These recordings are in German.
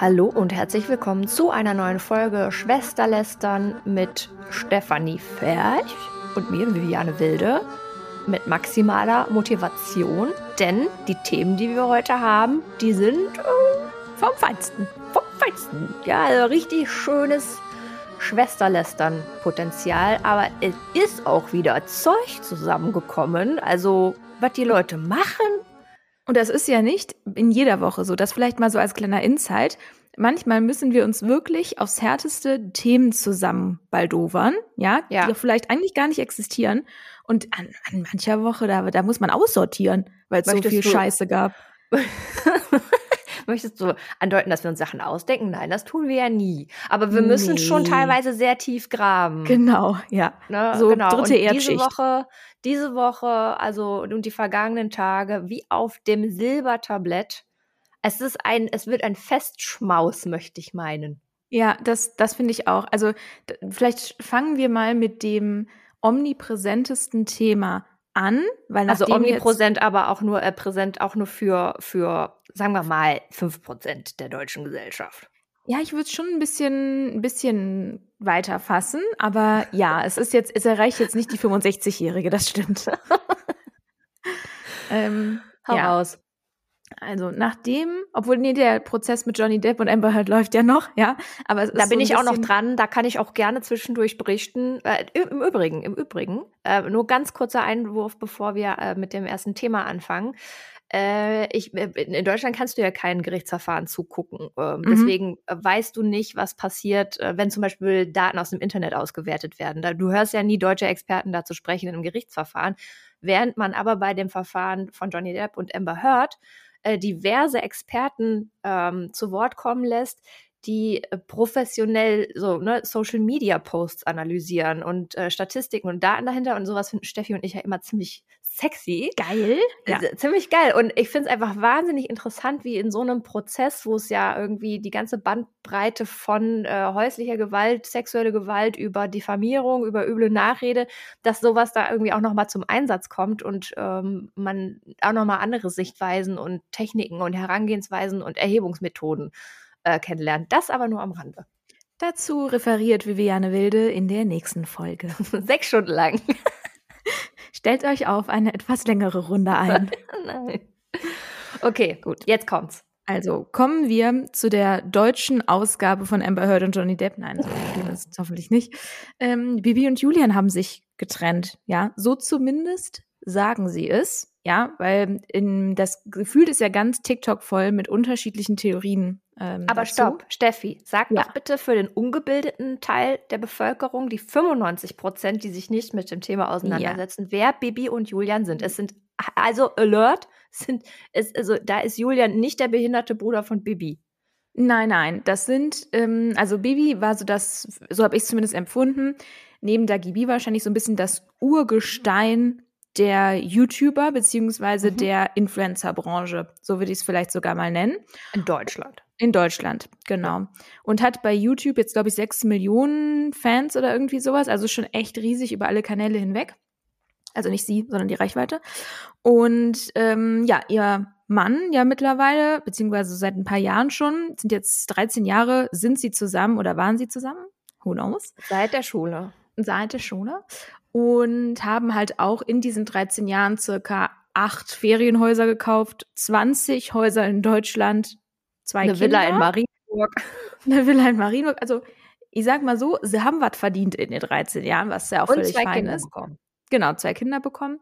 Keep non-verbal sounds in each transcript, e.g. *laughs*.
Hallo und herzlich willkommen zu einer neuen Folge Schwesterlästern mit Stefanie Ferch und mir, Viviane Wilde, mit maximaler Motivation, denn die Themen, die wir heute haben, die sind äh, vom Feinsten. Vom Feinsten. Ja, also richtig schönes Schwesterlästern-Potenzial, aber es ist auch wieder Zeug zusammengekommen. Also, was die Leute machen. Und das ist ja nicht in jeder Woche so. Das vielleicht mal so als kleiner Insight. Manchmal müssen wir uns wirklich aufs härteste Themen zusammenbaldowern, ja, ja. die vielleicht eigentlich gar nicht existieren. Und an, an mancher Woche, da, da muss man aussortieren, weil es so viel Scheiße gab. *laughs* Möchtest du andeuten, dass wir uns Sachen ausdenken? Nein, das tun wir ja nie. Aber wir müssen nee. schon teilweise sehr tief graben. Genau, ja. Ne? So genau. dritte und Erdschicht. Diese Woche, diese Woche, also und die vergangenen Tage, wie auf dem Silbertablett. Es ist ein, es wird ein Festschmaus, möchte ich meinen. Ja, das, das finde ich auch. Also vielleicht fangen wir mal mit dem omnipräsentesten Thema an, weil also omnipräsent, aber auch nur äh, präsent auch nur für für sagen wir mal fünf Prozent der deutschen Gesellschaft. Ja, ich würde es schon ein bisschen ein bisschen weiter fassen, aber ja, es ist jetzt es erreicht jetzt nicht die 65-jährige, das stimmt. *laughs* ähm, Hau ja. raus. Also nachdem, obwohl nee, der Prozess mit Johnny Depp und Amber Heard läuft ja noch, ja, aber da bin so ich auch noch dran. Da kann ich auch gerne zwischendurch berichten. Äh, Im Übrigen, im Übrigen, äh, nur ganz kurzer Einwurf, bevor wir äh, mit dem ersten Thema anfangen. Äh, ich, äh, in Deutschland kannst du ja kein Gerichtsverfahren zugucken. Ähm, mhm. Deswegen äh, weißt du nicht, was passiert, wenn zum Beispiel Daten aus dem Internet ausgewertet werden. Du hörst ja nie deutsche Experten dazu sprechen in einem Gerichtsverfahren. Während man aber bei dem Verfahren von Johnny Depp und Amber Heard äh, diverse Experten ähm, zu Wort kommen lässt, die äh, professionell so ne, Social Media Posts analysieren und äh, Statistiken und Daten dahinter. Und sowas finden Steffi und ich ja immer ziemlich sexy. Geil. Ja. Ziemlich geil. Und ich finde es einfach wahnsinnig interessant, wie in so einem Prozess, wo es ja irgendwie die ganze Bandbreite von äh, häuslicher Gewalt, sexuelle Gewalt über Diffamierung, über üble Nachrede, dass sowas da irgendwie auch nochmal zum Einsatz kommt und ähm, man auch nochmal andere Sichtweisen und Techniken und Herangehensweisen und Erhebungsmethoden äh, kennenlernt. Das aber nur am Rande. Dazu referiert Viviane Wilde in der nächsten Folge. *laughs* Sechs Stunden lang. Stellt euch auf eine etwas längere Runde *laughs* ein. Nein. Okay, gut, jetzt kommt's. Also kommen wir zu der deutschen Ausgabe von Amber Heard und Johnny Depp. Nein, so ist es hoffentlich nicht. Ähm, Bibi und Julian haben sich getrennt. Ja, so zumindest sagen sie es. Ja, weil in, das Gefühl ist ja ganz TikTok voll mit unterschiedlichen Theorien. Ähm, Aber dazu. stopp, Steffi, sag ja. doch bitte für den ungebildeten Teil der Bevölkerung, die 95 Prozent, die sich nicht mit dem Thema auseinandersetzen, ja. wer Bibi und Julian sind. Es sind also Alert, sind es, also da ist Julian nicht der behinderte Bruder von Bibi. Nein, nein, das sind ähm, also Bibi war so das, so habe ich es zumindest empfunden. Neben Dagi B wahrscheinlich so ein bisschen das Urgestein der YouTuber beziehungsweise mhm. der Influencer-Branche. So würde ich es vielleicht sogar mal nennen. In Deutschland. In Deutschland, genau. Und hat bei YouTube jetzt, glaube ich, sechs Millionen Fans oder irgendwie sowas. Also schon echt riesig über alle Kanäle hinweg. Also nicht sie, sondern die Reichweite. Und ähm, ja, ihr Mann ja mittlerweile, beziehungsweise seit ein paar Jahren schon, sind jetzt 13 Jahre, sind sie zusammen oder waren sie zusammen? Who knows? Seit der Schule. Seit der Schule und haben halt auch in diesen 13 Jahren circa acht Ferienhäuser gekauft, 20 Häuser in Deutschland, zwei Eine Kinder. Villa in Marienburg. *laughs* Eine Villa in Marienburg. Also ich sag mal so, sie haben was verdient in den 13 Jahren, was ja auch und völlig zwei fein Kinder ist. Bekommen. Genau, zwei Kinder bekommen.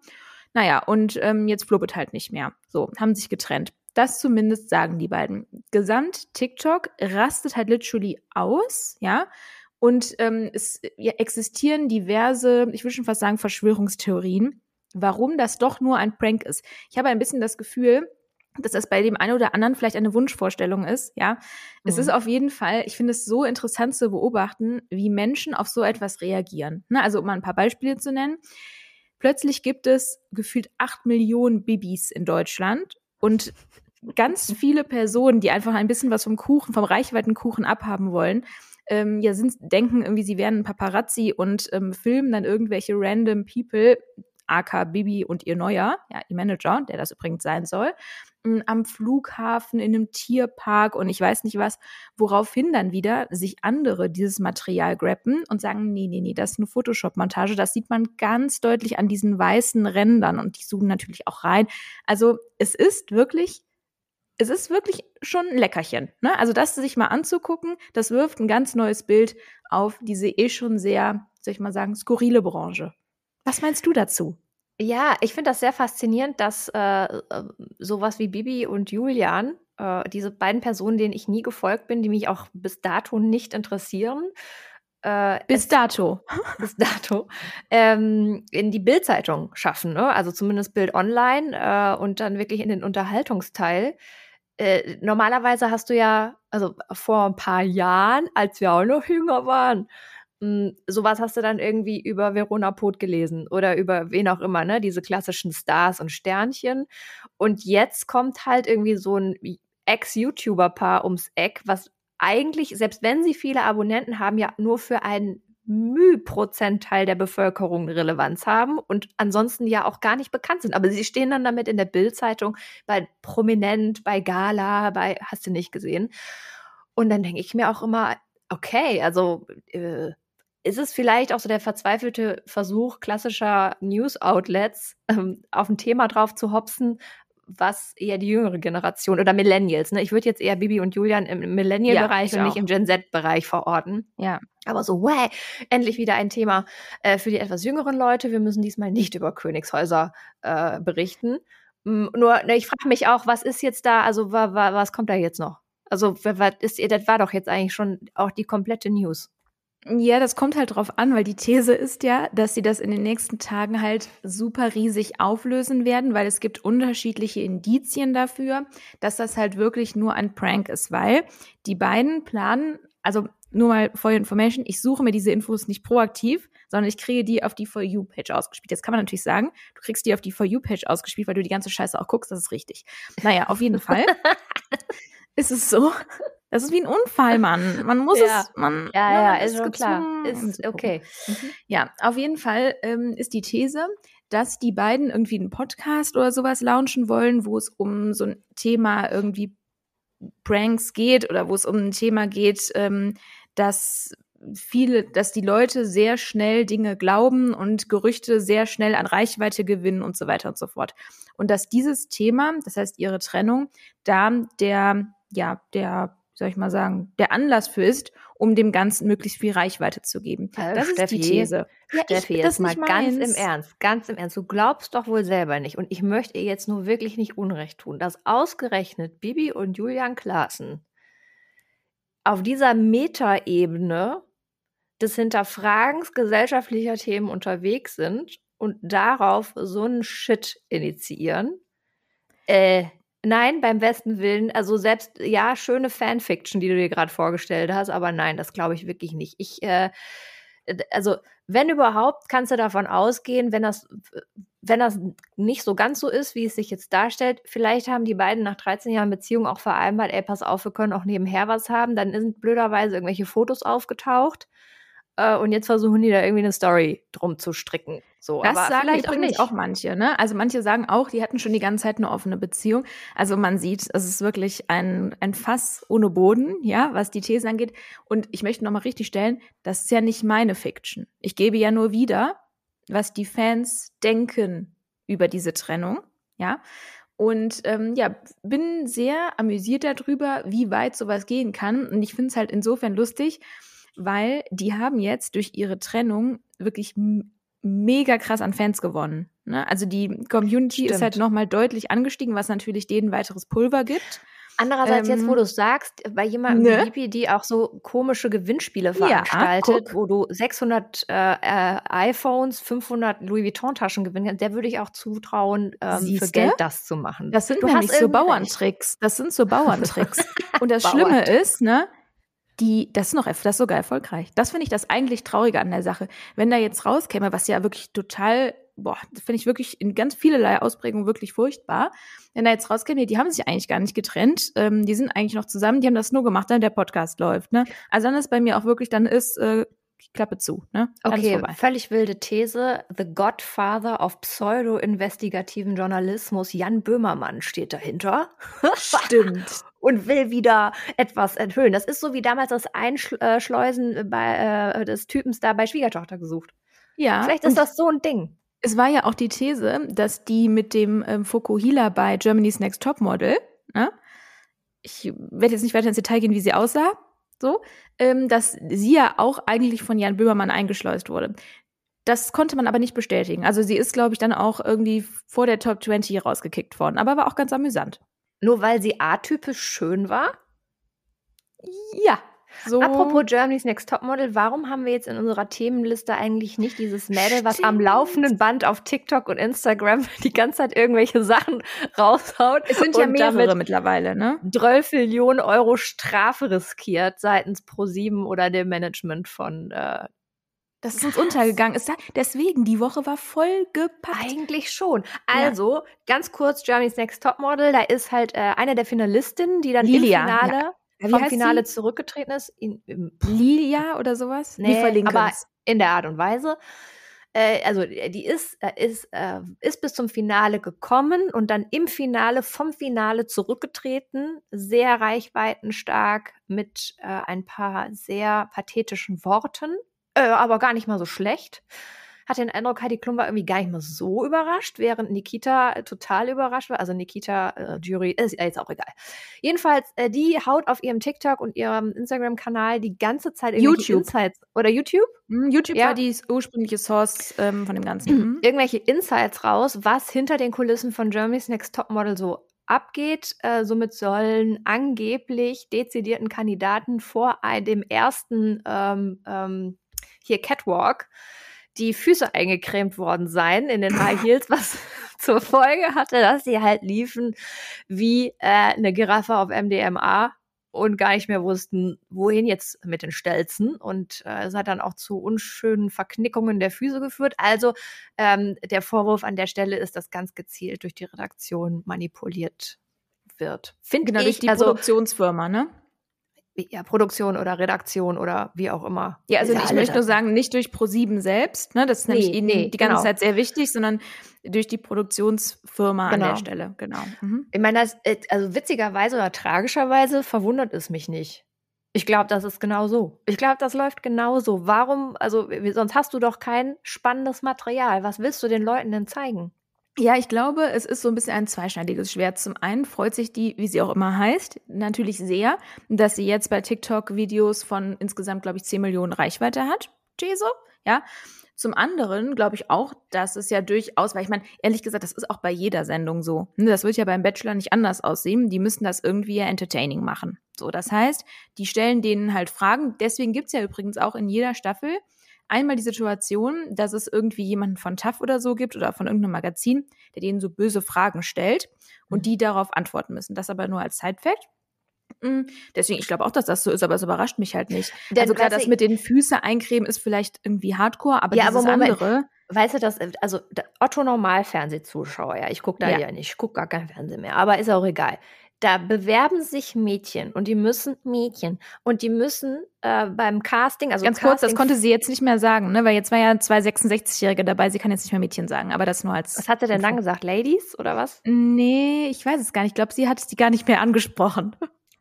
Naja, und ähm, jetzt flubbet halt nicht mehr. So, haben sich getrennt. Das zumindest sagen die beiden. Gesamt TikTok rastet halt literally aus, ja. Und ähm, es ja, existieren diverse, ich würde schon fast sagen, Verschwörungstheorien, warum das doch nur ein Prank ist. Ich habe ein bisschen das Gefühl, dass das bei dem einen oder anderen vielleicht eine Wunschvorstellung ist, ja. Mhm. Es ist mhm. auf jeden Fall, ich finde es so interessant zu beobachten, wie Menschen auf so etwas reagieren. Ne? Also um mal ein paar Beispiele zu nennen. Plötzlich gibt es gefühlt acht Millionen Babys in Deutschland und ganz *laughs* viele Personen, die einfach ein bisschen was vom Kuchen, vom Reichweitenkuchen abhaben wollen, ähm, ja sind, denken irgendwie, sie wären ein Paparazzi und ähm, filmen dann irgendwelche random People, aka Bibi und ihr Neuer, ja, ihr Manager, der das übrigens sein soll, am Flughafen, in einem Tierpark und ich weiß nicht was, woraufhin dann wieder sich andere dieses Material grappen und sagen, nee, nee, nee, das ist eine Photoshop-Montage. Das sieht man ganz deutlich an diesen weißen Rändern und die suchen natürlich auch rein. Also es ist wirklich es ist wirklich schon ein Leckerchen. Ne? Also das sich mal anzugucken, das wirft ein ganz neues Bild auf diese eh schon sehr, soll ich mal sagen, skurrile Branche. Was meinst du dazu? Ja, ich finde das sehr faszinierend, dass äh, äh, sowas wie Bibi und Julian, äh, diese beiden Personen, denen ich nie gefolgt bin, die mich auch bis dato nicht interessieren, äh, bis dato, *laughs* bis dato, ähm, in die Bildzeitung schaffen, ne? also zumindest Bild Online äh, und dann wirklich in den Unterhaltungsteil. Äh, normalerweise hast du ja, also vor ein paar Jahren, als wir auch noch jünger waren, hm, sowas hast du dann irgendwie über Verona Poth gelesen oder über wen auch immer, ne? Diese klassischen Stars und Sternchen. Und jetzt kommt halt irgendwie so ein Ex-YouTuber-Paar ums Eck, was eigentlich, selbst wenn sie viele Abonnenten haben, ja nur für einen Müh-Prozentteil der Bevölkerung Relevanz haben und ansonsten ja auch gar nicht bekannt sind. Aber sie stehen dann damit in der Bildzeitung, bei Prominent, bei Gala, bei hast du nicht gesehen. Und dann denke ich mir auch immer, okay, also äh, ist es vielleicht auch so der verzweifelte Versuch klassischer News-Outlets, ähm, auf ein Thema drauf zu hopsen, was eher die jüngere Generation oder Millennials, ne? Ich würde jetzt eher Bibi und Julian im Millennial-Bereich ja, und nicht im Gen Z-Bereich verorten. Ja. Aber so, wow, endlich wieder ein Thema äh, für die etwas jüngeren Leute. Wir müssen diesmal nicht über Königshäuser äh, berichten. Mm, nur, ne, ich frage mich auch, was ist jetzt da, also wa, wa, was kommt da jetzt noch? Also, was ist, das war doch jetzt eigentlich schon auch die komplette News. Ja, das kommt halt drauf an, weil die These ist ja, dass sie das in den nächsten Tagen halt super riesig auflösen werden, weil es gibt unterschiedliche Indizien dafür, dass das halt wirklich nur ein Prank ist, weil die beiden planen, also nur mal for your information, ich suche mir diese Infos nicht proaktiv, sondern ich kriege die auf die For You-Page ausgespielt. Jetzt kann man natürlich sagen, du kriegst die auf die For You-Page ausgespielt, weil du die ganze Scheiße auch guckst, das ist richtig. Naja, auf jeden Fall *laughs* ist es so, das ist wie ein Unfall, Mann. Man muss ja. es, man, ja, ja, ja ist schon klar. Ist okay. Mhm. Ja, auf jeden Fall ähm, ist die These, dass die beiden irgendwie einen Podcast oder sowas launchen wollen, wo es um so ein Thema irgendwie Pranks geht oder wo es um ein Thema geht, ähm, dass viele, dass die Leute sehr schnell Dinge glauben und Gerüchte sehr schnell an Reichweite gewinnen und so weiter und so fort. Und dass dieses Thema, das heißt ihre Trennung, da der, ja, der soll ich mal sagen, der Anlass für ist, um dem Ganzen möglichst viel Reichweite zu geben. Äh, das Steffi, ist die These. Ja, Steffi, jetzt mal ganz im Ernst, ganz im Ernst. Du glaubst doch wohl selber nicht. Und ich möchte ihr jetzt nur wirklich nicht Unrecht tun, dass ausgerechnet Bibi und Julian Klaassen auf dieser Metaebene des Hinterfragens gesellschaftlicher Themen unterwegs sind und darauf so einen Shit initiieren. Äh, Nein, beim besten Willen. Also selbst, ja, schöne Fanfiction, die du dir gerade vorgestellt hast, aber nein, das glaube ich wirklich nicht. Ich, äh, also wenn überhaupt, kannst du davon ausgehen, wenn das, wenn das nicht so ganz so ist, wie es sich jetzt darstellt, vielleicht haben die beiden nach 13 Jahren Beziehung auch vereinbart, ey, pass auf, wir können auch nebenher was haben. Dann sind blöderweise irgendwelche Fotos aufgetaucht äh, und jetzt versuchen die da irgendwie eine Story drum zu stricken. So, das aber sagen vielleicht auch, auch manche, ne? Also manche sagen auch, die hatten schon die ganze Zeit eine offene Beziehung. Also man sieht, es ist wirklich ein, ein Fass ohne Boden, ja, was die These angeht. Und ich möchte nochmal richtig stellen, das ist ja nicht meine Fiction. Ich gebe ja nur wieder, was die Fans denken über diese Trennung, ja. Und ähm, ja, bin sehr amüsiert darüber, wie weit sowas gehen kann. Und ich finde es halt insofern lustig, weil die haben jetzt durch ihre Trennung wirklich mega krass an Fans gewonnen. Ne? Also die Community Stimmt. ist halt nochmal deutlich angestiegen, was natürlich denen weiteres Pulver gibt. Andererseits, ähm, jetzt wo ähm, du es sagst, bei jemandem ne? wie die auch so komische Gewinnspiele veranstaltet, ja, wo du 600 äh, äh, iPhones, 500 Louis Vuitton-Taschen gewinnen kannst, der würde ich auch zutrauen, ähm, für Geld das zu machen. Das sind du nämlich so Bauerntricks. Das sind so Bauerntricks. *laughs* Und das Schlimme ist, ne, die, das ist noch, das ist sogar erfolgreich. Das finde ich das eigentlich Traurige an der Sache. Wenn da jetzt rauskäme, was ja wirklich total, boah, das finde ich wirklich in ganz vielerlei Ausprägungen wirklich furchtbar. Wenn da jetzt rauskäme, die haben sich eigentlich gar nicht getrennt, ähm, die sind eigentlich noch zusammen, die haben das nur gemacht, dann der Podcast läuft, ne? Also dann ist bei mir auch wirklich, dann ist äh, Klappe zu. Ne? Okay, völlig wilde These. The Godfather of pseudo-investigativen Journalismus, Jan Böhmermann, steht dahinter. *laughs* Stimmt. Und will wieder etwas enthüllen. Das ist so wie damals das Einschleusen bei, äh, des Typens da bei Schwiegertochter gesucht. Ja. Vielleicht ist das so ein Ding. Es war ja auch die These, dass die mit dem ähm, Fokuhila bei Germany's Next Topmodel, ne? ich werde jetzt nicht weiter ins Detail gehen, wie sie aussah, so, ähm, dass sie ja auch eigentlich von Jan Böhmermann eingeschleust wurde. Das konnte man aber nicht bestätigen. Also sie ist, glaube ich, dann auch irgendwie vor der Top 20 rausgekickt worden, aber war auch ganz amüsant. Nur weil sie atypisch schön war? Ja. So. Apropos Germany's Next Topmodel, warum haben wir jetzt in unserer Themenliste eigentlich nicht dieses Mädel, Stimmt. was am laufenden Band auf TikTok und Instagram *laughs* die ganze Zeit irgendwelche Sachen *laughs* raushaut? Es sind ja mehrere mittlerweile, ne? 12 Millionen Euro Strafe riskiert seitens Pro7 oder dem Management von äh, das ist uns untergegangen. Ist da, deswegen, die Woche war voll gepackt. Eigentlich schon. Also, ja. ganz kurz, Germany's Next Topmodel, da ist halt äh, eine der Finalistinnen, die dann Lilia, im Finale ja vom Finale sie? zurückgetreten ist. In, Lilia oder sowas? Nee, aber in der Art und Weise. Äh, also die ist, äh, ist, äh, ist bis zum Finale gekommen und dann im Finale vom Finale zurückgetreten, sehr reichweitenstark mit äh, ein paar sehr pathetischen Worten, äh, aber gar nicht mal so schlecht hatte den Eindruck, Heidi Klum war irgendwie gar nicht mal so überrascht, während Nikita total überrascht war. Also Nikita, äh, Jury, ist jetzt auch egal. Jedenfalls, äh, die haut auf ihrem TikTok und ihrem Instagram-Kanal die ganze Zeit irgendwelche YouTube. Insights. Oder YouTube? Mhm, YouTube ja. war die ursprüngliche Source ähm, von dem Ganzen. Mhm. Irgendwelche Insights raus, was hinter den Kulissen von Germany's Next Topmodel so abgeht. Äh, somit sollen angeblich dezidierten Kandidaten vor dem ersten ähm, ähm, hier Catwalk die Füße eingecremt worden sein in den High Heels, was *laughs* zur Folge hatte, dass sie halt liefen wie äh, eine Giraffe auf MDMA und gar nicht mehr wussten, wohin jetzt mit den Stelzen. Und äh, es hat dann auch zu unschönen Verknickungen der Füße geführt. Also ähm, der Vorwurf an der Stelle ist, dass ganz gezielt durch die Redaktion manipuliert wird. Finde genau, ich, durch die also, Produktionsfirma, ne? Ja, Produktion oder Redaktion oder wie auch immer. Ja, also ich möchte nur sagen, nicht durch Pro7 selbst, ne, das ist nämlich ihnen nee, die ganze genau. Zeit sehr wichtig, sondern durch die Produktionsfirma genau. an der Stelle, genau. Mhm. Ich meine, das, äh, also witzigerweise oder tragischerweise verwundert es mich nicht. Ich glaube, das ist genau so. Ich glaube, das läuft genau so. Warum, also sonst hast du doch kein spannendes Material. Was willst du den Leuten denn zeigen? Ja, ich glaube, es ist so ein bisschen ein zweischneidiges Schwert. Zum einen freut sich die, wie sie auch immer heißt, natürlich sehr, dass sie jetzt bei TikTok Videos von insgesamt, glaube ich, 10 Millionen Reichweite hat. Jesu, ja. Zum anderen glaube ich auch, dass es ja durchaus, weil ich meine, ehrlich gesagt, das ist auch bei jeder Sendung so. Ne, das wird ja beim Bachelor nicht anders aussehen. Die müssen das irgendwie ja entertaining machen. So, das heißt, die stellen denen halt Fragen. Deswegen gibt's ja übrigens auch in jeder Staffel einmal die Situation, dass es irgendwie jemanden von TAF oder so gibt oder von irgendeinem Magazin, der denen so böse Fragen stellt und mhm. die darauf antworten müssen. Das aber nur als Side-Fact. Mm, deswegen, ich glaube auch, dass das so ist, aber es überrascht mich halt nicht. Denn also klar, das mit den Füße eincremen ist vielleicht irgendwie Hardcore, aber ja, dieses aber Moment, andere. Weißt du, das, also Otto Normal-Fernsehzuschauer, ja, ich gucke da ja. ja nicht, ich gucke gar kein Fernsehen mehr, aber ist auch egal da bewerben sich Mädchen und die müssen Mädchen und die müssen äh, beim Casting, also ganz Casting kurz, das konnte sie jetzt nicht mehr sagen, ne, weil jetzt war ja zwei 66-Jährige dabei, sie kann jetzt nicht mehr Mädchen sagen, aber das nur als. Was hat sie denn dann gesagt, Ladies oder was? Nee, ich weiß es gar nicht. Ich glaube, sie hat sie gar nicht mehr angesprochen.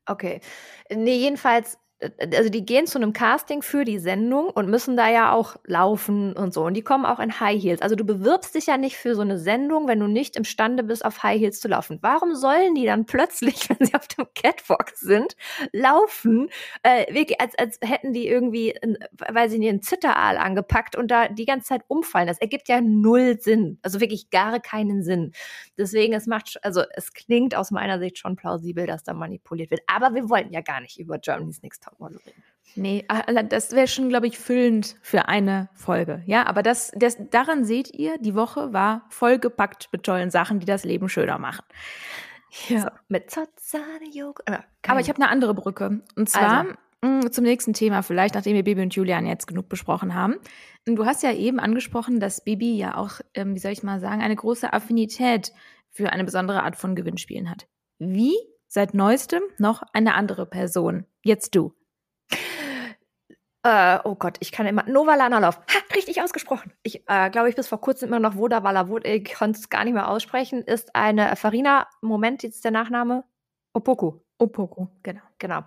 Okay. Nee, jedenfalls also die gehen zu einem Casting für die Sendung und müssen da ja auch laufen und so. Und die kommen auch in High Heels. Also du bewirbst dich ja nicht für so eine Sendung, wenn du nicht imstande bist, auf High Heels zu laufen. Warum sollen die dann plötzlich, *laughs* wenn sie auf dem Catwalk sind, laufen, äh, als, als hätten die irgendwie, weil sie einen Zitteraal angepackt und da die ganze Zeit umfallen. Das ergibt ja null Sinn. Also wirklich gar keinen Sinn. Deswegen, es macht, also es klingt aus meiner Sicht schon plausibel, dass da manipuliert wird. Aber wir wollten ja gar nicht über Germany's Next Top Topmodel reden. Nee, das wäre schon, glaube ich, füllend für eine Folge. Ja, aber das, das, daran seht ihr, die Woche war vollgepackt mit tollen Sachen, die das Leben schöner machen. Ja. So, mit Zotzane Yoga. Ja, aber ich habe eine andere Brücke. Und zwar also. mh, zum nächsten Thema, vielleicht, nachdem wir Bibi und Julian jetzt genug besprochen haben. Du hast ja eben angesprochen, dass Bibi ja auch, ähm, wie soll ich mal sagen, eine große Affinität für eine besondere Art von Gewinnspielen hat. Wie seit neuestem noch eine andere Person. Jetzt du. Äh, oh Gott, ich kann immer. Nova Lanalov. Ha, richtig ausgesprochen. Ich äh, glaube, ich bis vor kurzem immer noch Woda Walavod, ich konnte es gar nicht mehr aussprechen, ist eine Farina, Moment, jetzt ist der Nachname. Opoku. Opoku, genau. Genau.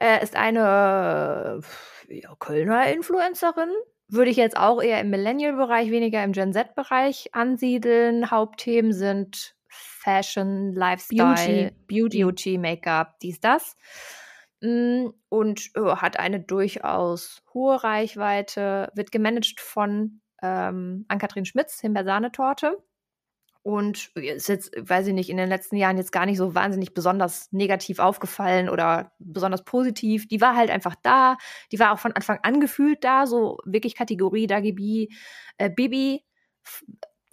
Äh, ist eine ja, Kölner Influencerin. Würde ich jetzt auch eher im Millennial-Bereich, weniger im Gen Z-Bereich ansiedeln. Hauptthemen sind Fashion, Lifestyle, Beauty, Beauty Make-up, dies, das. Mm, und äh, hat eine durchaus hohe Reichweite, wird gemanagt von ähm, Ann-Kathrin Schmitz, Himbeersahnetorte. Und ist jetzt, weiß ich nicht, in den letzten Jahren jetzt gar nicht so wahnsinnig besonders negativ aufgefallen oder besonders positiv. Die war halt einfach da. Die war auch von Anfang an gefühlt da, so wirklich Kategorie Dagibi, äh, Bibi,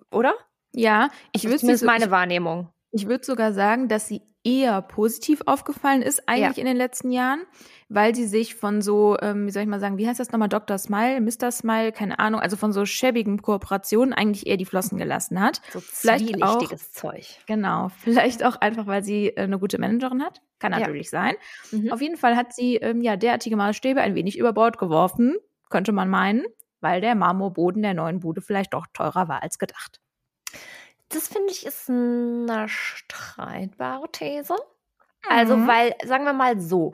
oder? Ja, ich würde zumindest meine Wahrnehmung. Ich würde sogar sagen, dass sie eher positiv aufgefallen ist, eigentlich ja. in den letzten Jahren, weil sie sich von so, ähm, wie soll ich mal sagen, wie heißt das nochmal, Dr. Smile, Mr. Smile, keine Ahnung, also von so schäbigen Kooperationen eigentlich eher die Flossen gelassen hat. So vielleicht auch, Zeug. Genau, *laughs* vielleicht auch einfach, weil sie äh, eine gute Managerin hat. Kann natürlich ja. sein. Mhm. Auf jeden Fall hat sie ähm, ja derartige Maßstäbe ein wenig über Bord geworfen, könnte man meinen, weil der Marmorboden der neuen Bude vielleicht doch teurer war als gedacht. Das finde ich ist eine streitbare These. Also, mhm. weil, sagen wir mal so,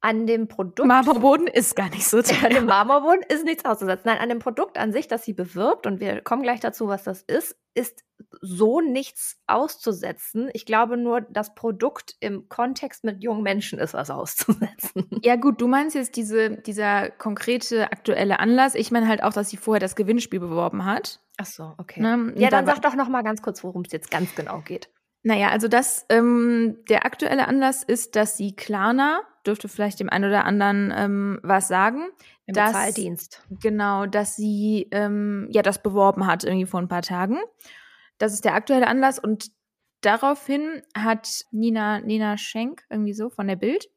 an dem Produkt. Marmorboden ist gar nicht so teuer. *laughs* An dem Marmorboden ist nichts auszusetzen. Nein, an dem Produkt an sich, das sie bewirbt, und wir kommen gleich dazu, was das ist, ist so nichts auszusetzen. Ich glaube nur, das Produkt im Kontext mit jungen Menschen ist was auszusetzen. Ja, gut, du meinst jetzt diese, dieser konkrete aktuelle Anlass. Ich meine halt auch, dass sie vorher das Gewinnspiel beworben hat. Ach so, okay. Ne? Ja, dann sag doch noch mal ganz kurz, worum es jetzt ganz genau geht. Naja, also das, ähm, der aktuelle Anlass ist, dass sie Klarna, dürfte vielleicht dem einen oder anderen ähm, was sagen. Im dass, Bezahldienst. Genau, dass sie ähm, ja das beworben hat irgendwie vor ein paar Tagen. Das ist der aktuelle Anlass und daraufhin hat Nina, Nina Schenk, irgendwie so, von der Bild,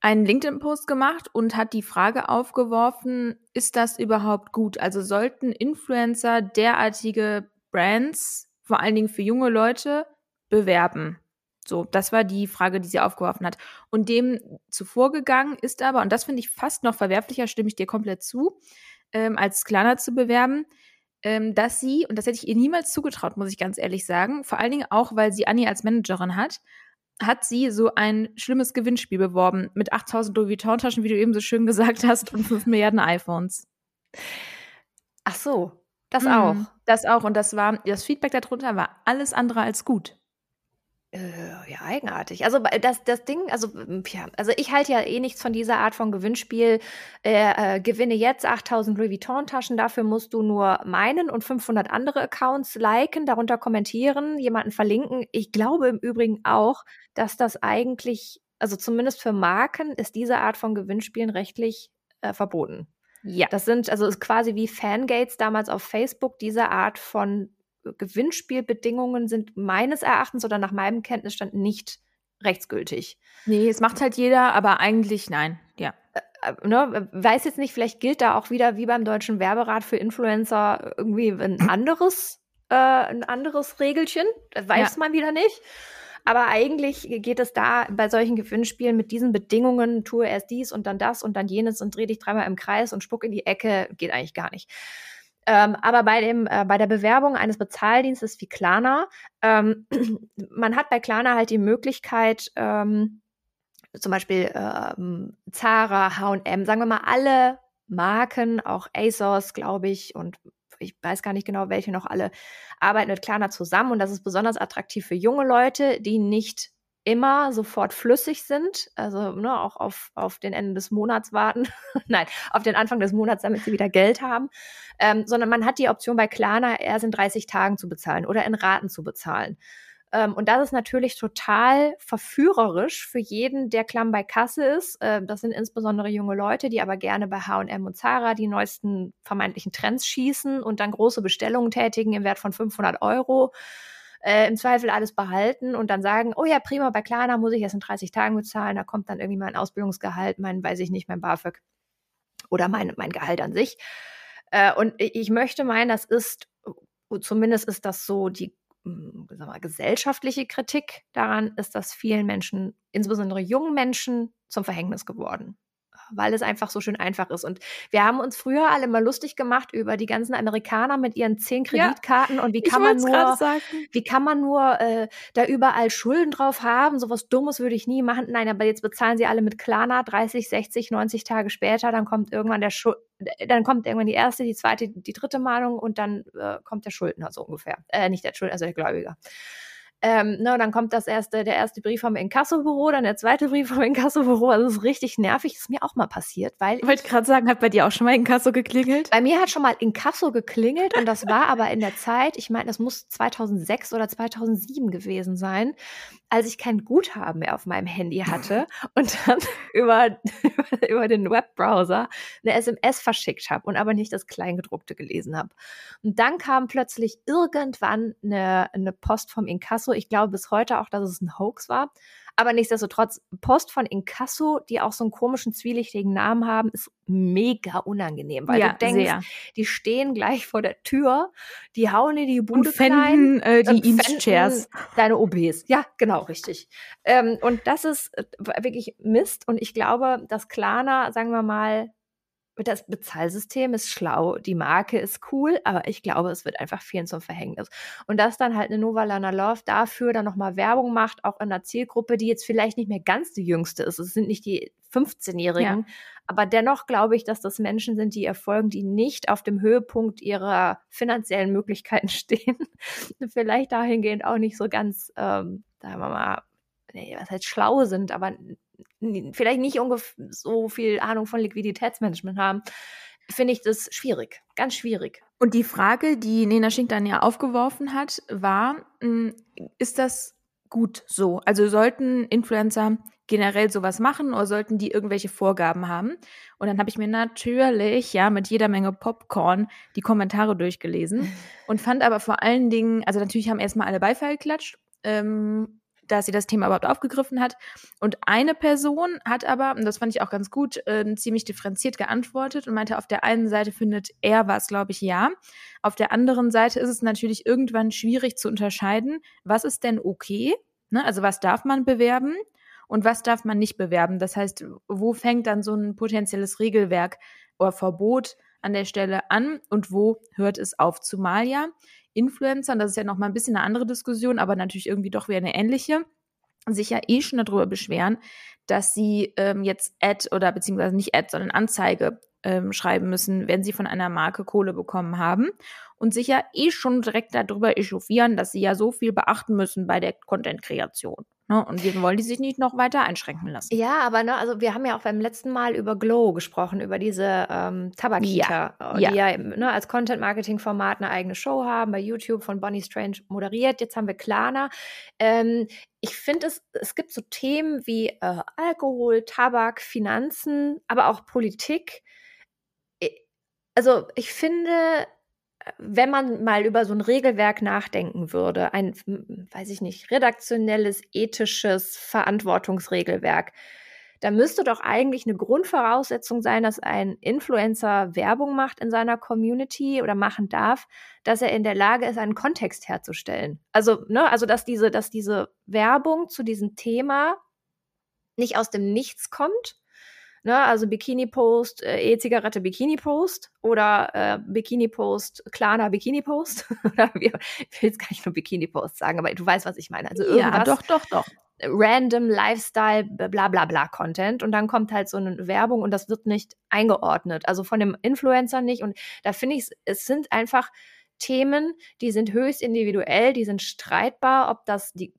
einen LinkedIn-Post gemacht und hat die Frage aufgeworfen, ist das überhaupt gut? Also sollten Influencer derartige Brands, vor allen Dingen für junge Leute, bewerben? So, das war die Frage, die sie aufgeworfen hat. Und dem zuvor gegangen ist aber, und das finde ich fast noch verwerflicher, stimme ich dir komplett zu, ähm, als Kleiner zu bewerben, ähm, dass sie, und das hätte ich ihr niemals zugetraut, muss ich ganz ehrlich sagen, vor allen Dingen auch, weil sie Annie als Managerin hat, hat sie so ein schlimmes Gewinnspiel beworben mit 8000 Louis Vuitton-Taschen, wie du eben so schön gesagt hast, und 5 Milliarden iPhones. Ach so, das mhm, auch. Das auch. Und das war, das Feedback darunter war alles andere als gut. Äh, ja, eigenartig. Also das, das Ding, also ja, also ich halte ja eh nichts von dieser Art von Gewinnspiel. Äh, äh, gewinne jetzt 8000 Louis Vuitton-Taschen, dafür musst du nur meinen und 500 andere Accounts liken, darunter kommentieren, jemanden verlinken. Ich glaube im Übrigen auch, dass das eigentlich, also zumindest für Marken, ist diese Art von Gewinnspielen rechtlich äh, verboten. Ja. Das sind, also ist quasi wie Fangates damals auf Facebook, diese Art von Gewinnspielbedingungen sind meines Erachtens oder nach meinem Kenntnisstand nicht rechtsgültig. Nee, es macht halt jeder, aber eigentlich nein. Ja. Ne, weiß jetzt nicht, vielleicht gilt da auch wieder wie beim deutschen Werberat für Influencer irgendwie ein *coughs* anderes, äh, ein anderes Regelchen. Das weiß ja. man wieder nicht. Aber eigentlich geht es da bei solchen Gewinnspielen mit diesen Bedingungen, tue erst dies und dann das und dann jenes und dreh dich dreimal im Kreis und spuck in die Ecke, geht eigentlich gar nicht. Ähm, aber bei, dem, äh, bei der Bewerbung eines Bezahldienstes wie Klarna, ähm, *clears throat* man hat bei Klarna halt die Möglichkeit, ähm, zum Beispiel ähm, Zara, H&M, sagen wir mal alle Marken, auch ASOS, glaube ich, und ich weiß gar nicht genau, welche noch alle, arbeiten mit Klarna zusammen. Und das ist besonders attraktiv für junge Leute, die nicht immer sofort flüssig sind, also ne, auch auf, auf den Ende des Monats warten, *laughs* nein, auf den Anfang des Monats, damit sie wieder Geld haben, ähm, sondern man hat die Option bei Klarna erst in 30 Tagen zu bezahlen oder in Raten zu bezahlen. Ähm, und das ist natürlich total verführerisch für jeden, der klamm bei Kasse ist. Äh, das sind insbesondere junge Leute, die aber gerne bei H&M und Zara die neuesten vermeintlichen Trends schießen und dann große Bestellungen tätigen im Wert von 500 Euro äh, im Zweifel alles behalten und dann sagen, oh ja, prima, bei Klarna muss ich erst in 30 Tagen bezahlen, da kommt dann irgendwie mein Ausbildungsgehalt, mein, weiß ich nicht, mein BAföG oder mein, mein Gehalt an sich. Äh, und ich möchte meinen, das ist, zumindest ist das so die hm, wir, gesellschaftliche Kritik daran, ist das vielen Menschen, insbesondere jungen Menschen, zum Verhängnis geworden. Weil es einfach so schön einfach ist. Und wir haben uns früher alle mal lustig gemacht über die ganzen Amerikaner mit ihren zehn Kreditkarten ja, und wie kann man nur, wie kann man nur äh, da überall Schulden drauf haben? Sowas Dummes würde ich nie machen. Nein, aber jetzt bezahlen sie alle mit Klarna 30, 60, 90 Tage später, dann kommt irgendwann der Schuld, dann kommt irgendwann die erste, die zweite, die dritte Mahnung und dann äh, kommt der Schuldner so ungefähr. Äh, nicht der Schuldner, also der Gläubiger. Ähm, ne, dann kommt das erste, der erste Brief vom Inkassobüro, dann der zweite Brief vom Inkassobüro. Also das ist richtig nervig. Das ist mir auch mal passiert, weil. Ich wollte gerade sagen, hat bei dir auch schon mal Inkasso geklingelt? Bei mir hat schon mal Inkasso geklingelt und das war aber in der Zeit, ich meine, das muss 2006 oder 2007 gewesen sein, als ich kein Guthaben mehr auf meinem Handy hatte und dann *laughs* über, *laughs* über den Webbrowser eine SMS verschickt habe und aber nicht das Kleingedruckte gelesen habe. Und dann kam plötzlich irgendwann eine, eine Post vom Inkasso. Ich glaube bis heute auch, dass es ein Hoax war. Aber nichtsdestotrotz, Post von Inkasso, die auch so einen komischen, zwielichtigen Namen haben, ist mega unangenehm, weil ja, du denkst, sehr. die stehen gleich vor der Tür, die hauen in die Bude und fänden, klein, äh, die Eames-Chairs. Deine OBs. Ja, genau, richtig. Ähm, und das ist äh, wirklich Mist. Und ich glaube, dass Klarna, sagen wir mal, das Bezahlsystem ist schlau, die Marke ist cool, aber ich glaube, es wird einfach vielen zum Verhängnis. Und dass dann halt eine Nova Lana Love dafür dann nochmal Werbung macht, auch in einer Zielgruppe, die jetzt vielleicht nicht mehr ganz die jüngste ist. Es sind nicht die 15-Jährigen, ja. aber dennoch glaube ich, dass das Menschen sind, die erfolgen, die nicht auf dem Höhepunkt ihrer finanziellen Möglichkeiten *laughs* stehen. vielleicht dahingehend auch nicht so ganz, ähm, sagen wir mal, nee, was heißt schlau sind, aber vielleicht nicht so viel Ahnung von Liquiditätsmanagement haben, finde ich das schwierig, ganz schwierig. Und die Frage, die Nena Schink dann ja aufgeworfen hat, war, hm, ist das gut so? Also sollten Influencer generell sowas machen oder sollten die irgendwelche Vorgaben haben? Und dann habe ich mir natürlich, ja, mit jeder Menge Popcorn die Kommentare durchgelesen *laughs* und fand aber vor allen Dingen, also natürlich haben erstmal alle Beifall geklatscht, ähm, dass sie das Thema überhaupt aufgegriffen hat. Und eine Person hat aber, und das fand ich auch ganz gut, äh, ziemlich differenziert geantwortet und meinte, auf der einen Seite findet er was, glaube ich, ja. Auf der anderen Seite ist es natürlich irgendwann schwierig zu unterscheiden, was ist denn okay? Ne? Also was darf man bewerben? Und was darf man nicht bewerben? Das heißt, wo fängt dann so ein potenzielles Regelwerk oder Verbot an der Stelle an und wo hört es auf? Zumal ja Influencern, das ist ja nochmal ein bisschen eine andere Diskussion, aber natürlich irgendwie doch wieder eine ähnliche, sich ja eh schon darüber beschweren, dass sie ähm, jetzt Ad oder beziehungsweise nicht Ad, sondern Anzeige ähm, schreiben müssen, wenn sie von einer Marke Kohle bekommen haben und sich ja eh schon direkt darüber echauffieren, dass sie ja so viel beachten müssen bei der Content-Kreation. Ne? Und wir wollen die sich nicht noch weiter einschränken lassen. Ja, aber ne, also wir haben ja auch beim letzten Mal über Glow gesprochen, über diese ähm, Tabakita, ja, die ja, ja ne, als Content-Marketing-Format eine eigene Show haben, bei YouTube von Bonnie Strange moderiert. Jetzt haben wir Klarna. Ähm, ich finde, es, es gibt so Themen wie äh, Alkohol, Tabak, Finanzen, aber auch Politik. Also ich finde, wenn man mal über so ein Regelwerk nachdenken würde, ein, weiß ich nicht, redaktionelles, ethisches Verantwortungsregelwerk, da müsste doch eigentlich eine Grundvoraussetzung sein, dass ein Influencer Werbung macht in seiner Community oder machen darf, dass er in der Lage ist, einen Kontext herzustellen. Also, ne, also dass diese, dass diese Werbung zu diesem Thema nicht aus dem Nichts kommt, Ne? Also Bikini-Post, äh, E-Zigarette Bikini-Post oder äh, Bikini-Post, Klarna Bikini-Post. *laughs* ich will jetzt gar nicht nur Bikini-Post sagen, aber du weißt, was ich meine. Also irgendwas. Ja, doch, doch, doch. Random Lifestyle, bla bla bla Content und dann kommt halt so eine Werbung und das wird nicht eingeordnet. Also von dem Influencer nicht. Und da finde ich, es sind einfach Themen, die sind höchst individuell, die sind streitbar, ob das die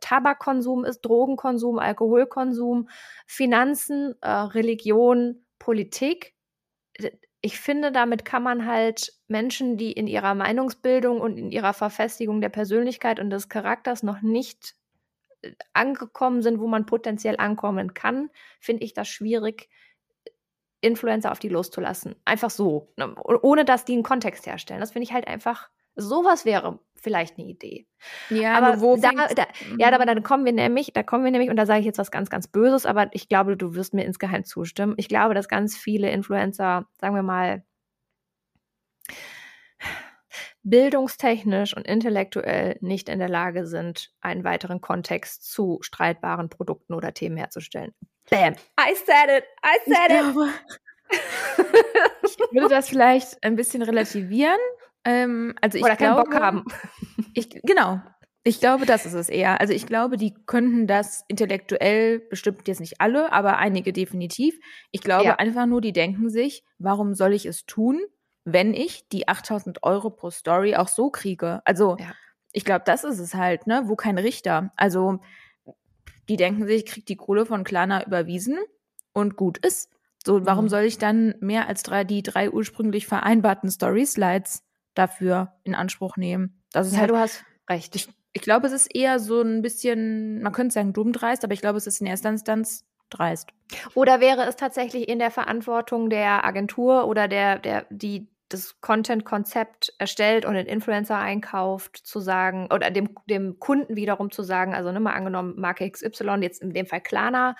Tabakkonsum ist, Drogenkonsum, Alkoholkonsum, Finanzen, äh, Religion, Politik. Ich finde, damit kann man halt Menschen, die in ihrer Meinungsbildung und in ihrer Verfestigung der Persönlichkeit und des Charakters noch nicht äh, angekommen sind, wo man potenziell ankommen kann, finde ich das schwierig, Influencer auf die loszulassen. Einfach so, ne? ohne dass die einen Kontext herstellen. Das finde ich halt einfach Sowas wäre vielleicht eine Idee. Ja, aber wo da, da, ja, mhm. aber dann kommen wir nämlich, da kommen wir nämlich, und da sage ich jetzt was ganz, ganz Böses, aber ich glaube, du wirst mir insgeheim zustimmen. Ich glaube, dass ganz viele Influencer, sagen wir mal, bildungstechnisch und intellektuell nicht in der Lage sind, einen weiteren Kontext zu streitbaren Produkten oder Themen herzustellen. Bam. I said it. I said ich it. Glaube, *laughs* ich würde das vielleicht ein bisschen relativieren. Ähm, also ich Oder keinen Bock haben. Ich, genau. Ich glaube, das ist es eher. Also ich glaube, die könnten das intellektuell, bestimmt jetzt nicht alle, aber einige definitiv. Ich glaube ja. einfach nur, die denken sich, warum soll ich es tun, wenn ich die 8000 Euro pro Story auch so kriege? Also ja. ich glaube, das ist es halt, ne? Wo kein Richter. Also die denken sich, ich krieg die Kohle von Klana überwiesen und gut ist. So, warum mhm. soll ich dann mehr als drei, die drei ursprünglich vereinbarten Story-Slides dafür in Anspruch nehmen? Das ist ja, halt, du hast recht. Ich, ich glaube, es ist eher so ein bisschen, man könnte sagen, dumm dreist, aber ich glaube, es ist in erster Instanz dreist. Oder wäre es tatsächlich in der Verantwortung der Agentur oder der, der, die das Content-Konzept erstellt und den Influencer einkauft, zu sagen, oder dem, dem Kunden wiederum zu sagen, also ne, mal angenommen, Marke XY, jetzt in dem Fall Klarna,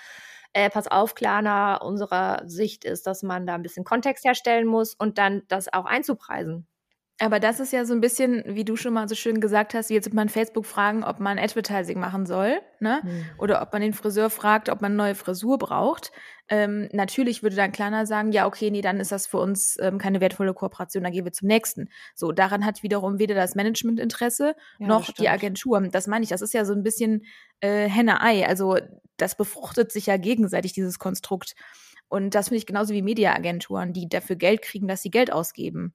äh, pass auf, Klarna, unserer Sicht ist, dass man da ein bisschen Kontext herstellen muss und dann das auch einzupreisen. Aber das ist ja so ein bisschen, wie du schon mal so schön gesagt hast, wie jetzt man Facebook fragen, ob man Advertising machen soll, ne? Hm. Oder ob man den Friseur fragt, ob man neue Frisur braucht. Ähm, natürlich würde dann Kleiner sagen, ja, okay, nee, dann ist das für uns ähm, keine wertvolle Kooperation, dann gehen wir zum nächsten. So, daran hat wiederum weder das Managementinteresse ja, noch die Agentur. Das meine ich, das ist ja so ein bisschen äh, Henne-Ei. Also das befruchtet sich ja gegenseitig, dieses Konstrukt. Und das finde ich genauso wie Mediaagenturen, die dafür Geld kriegen, dass sie Geld ausgeben.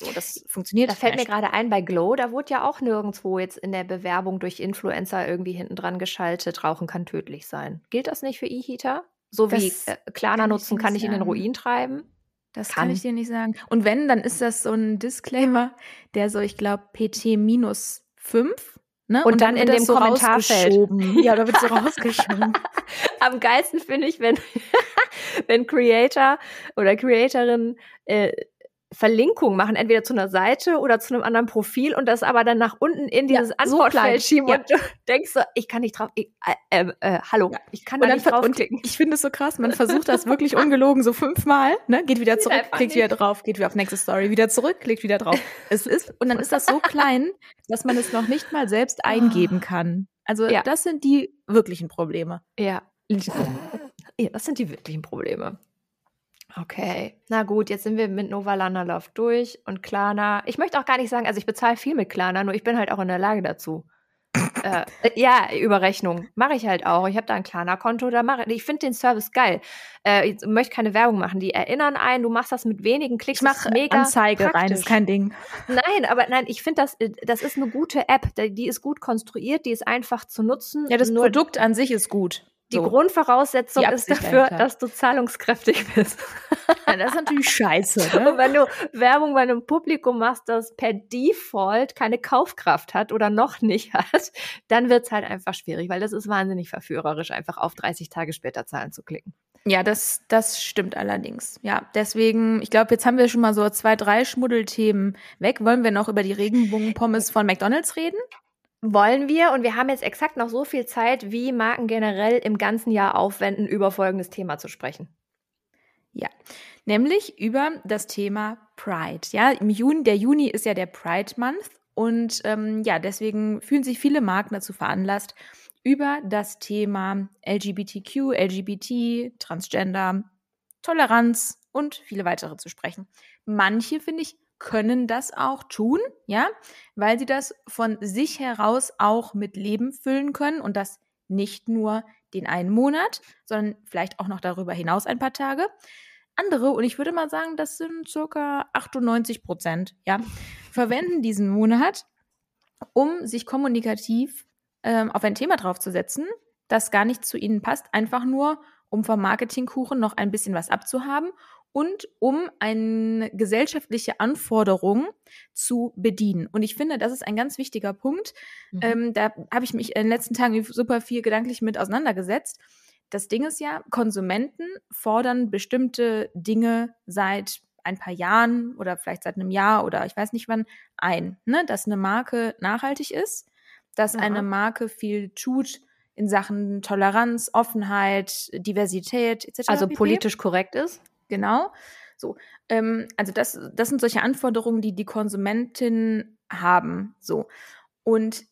So, das funktioniert. Da fällt mir gerade ein, bei Glow, da wurde ja auch nirgendwo jetzt in der Bewerbung durch Influencer irgendwie hinten dran geschaltet, Rauchen kann tödlich sein. Gilt das nicht für E-Heater? So das wie äh, Klarna nutzen kann ich in den Ruin treiben? Das kann. kann. ich dir nicht sagen. Und wenn, dann ist das so ein Disclaimer, der so, ich glaube, PT minus 5 Ne? Und, und, dann, dann in dem so Kommentarfeld. *laughs* Ja, da wird so rausgeschoben. *laughs* Am geilsten finde ich, wenn, *laughs* wenn Creator oder Creatorin äh, Verlinkung machen, entweder zu einer Seite oder zu einem anderen Profil und das aber dann nach unten in dieses ja, Antwortfeld so schieben ja. und du *laughs* denkst so, ich kann nicht drauf, ich, äh, äh, äh, hallo, ja. ich kann da nicht draufklicken. Ich finde es so krass, man *laughs* versucht das wirklich ungelogen so fünfmal, ne, geht wieder zurück, klickt wieder drauf, geht wieder auf nächste Story, wieder zurück, klickt wieder drauf. Es ist, und dann ist das so klein, dass man es noch nicht mal selbst eingeben ah. kann. Also das sind die wirklichen Probleme. Ja. Ja, das sind die wirklichen Probleme. Okay, na gut, jetzt sind wir mit Nova Landerlauf durch und Klarna. Ich möchte auch gar nicht sagen, also ich bezahle viel mit Klarna, nur ich bin halt auch in der Lage dazu. *laughs* äh, ja, Überrechnung mache ich halt auch. Ich habe da ein Klarna-Konto, da mache ich. finde den Service geil. Äh, ich möchte keine Werbung machen. Die erinnern einen, du machst das mit wenigen Klicks. Ich mache mega Anzeige praktisch. rein, ist kein Ding. Nein, aber nein, ich finde das, äh, das ist eine gute App. Die ist gut konstruiert, die ist einfach zu nutzen. Ja, das Produkt an sich ist gut. Die so. Grundvoraussetzung die ist dafür, dahinter. dass du zahlungskräftig *laughs* bist. Ja, das ist natürlich scheiße. *laughs* Ne? Und wenn du Werbung bei einem Publikum machst, das per Default keine Kaufkraft hat oder noch nicht hat, dann wird es halt einfach schwierig, weil das ist wahnsinnig verführerisch, einfach auf 30 Tage später Zahlen zu klicken. Ja, das, das stimmt allerdings. Ja, deswegen, ich glaube, jetzt haben wir schon mal so zwei, drei Schmuddelthemen weg. Wollen wir noch über die Regenbogenpommes von McDonalds reden? Wollen wir, und wir haben jetzt exakt noch so viel Zeit, wie Marken generell im ganzen Jahr aufwenden, über folgendes Thema zu sprechen. Ja, nämlich über das Thema Pride. Ja, im Juni, der Juni ist ja der Pride Month und ähm, ja, deswegen fühlen sich viele Marken dazu veranlasst, über das Thema LGBTQ, LGBT, Transgender, Toleranz und viele weitere zu sprechen. Manche, finde ich, können das auch tun, ja, weil sie das von sich heraus auch mit Leben füllen können und das nicht nur den einen Monat, sondern vielleicht auch noch darüber hinaus ein paar Tage. Andere, und ich würde mal sagen, das sind circa 98 Prozent, ja, verwenden diesen Monat, um sich kommunikativ ähm, auf ein Thema draufzusetzen, das gar nicht zu ihnen passt, einfach nur, um vom Marketingkuchen noch ein bisschen was abzuhaben und um eine gesellschaftliche Anforderung zu bedienen. Und ich finde, das ist ein ganz wichtiger Punkt. Mhm. Ähm, da habe ich mich in den letzten Tagen super viel gedanklich mit auseinandergesetzt. Das Ding ist ja, Konsumenten fordern bestimmte Dinge seit ein paar Jahren oder vielleicht seit einem Jahr oder ich weiß nicht wann ein, ne? dass eine Marke nachhaltig ist, dass Aha. eine Marke viel tut in Sachen Toleranz, Offenheit, Diversität etc. Also politisch korrekt ist? Genau. So, ähm, also das, das sind solche Anforderungen, die die Konsumentin haben. So. Und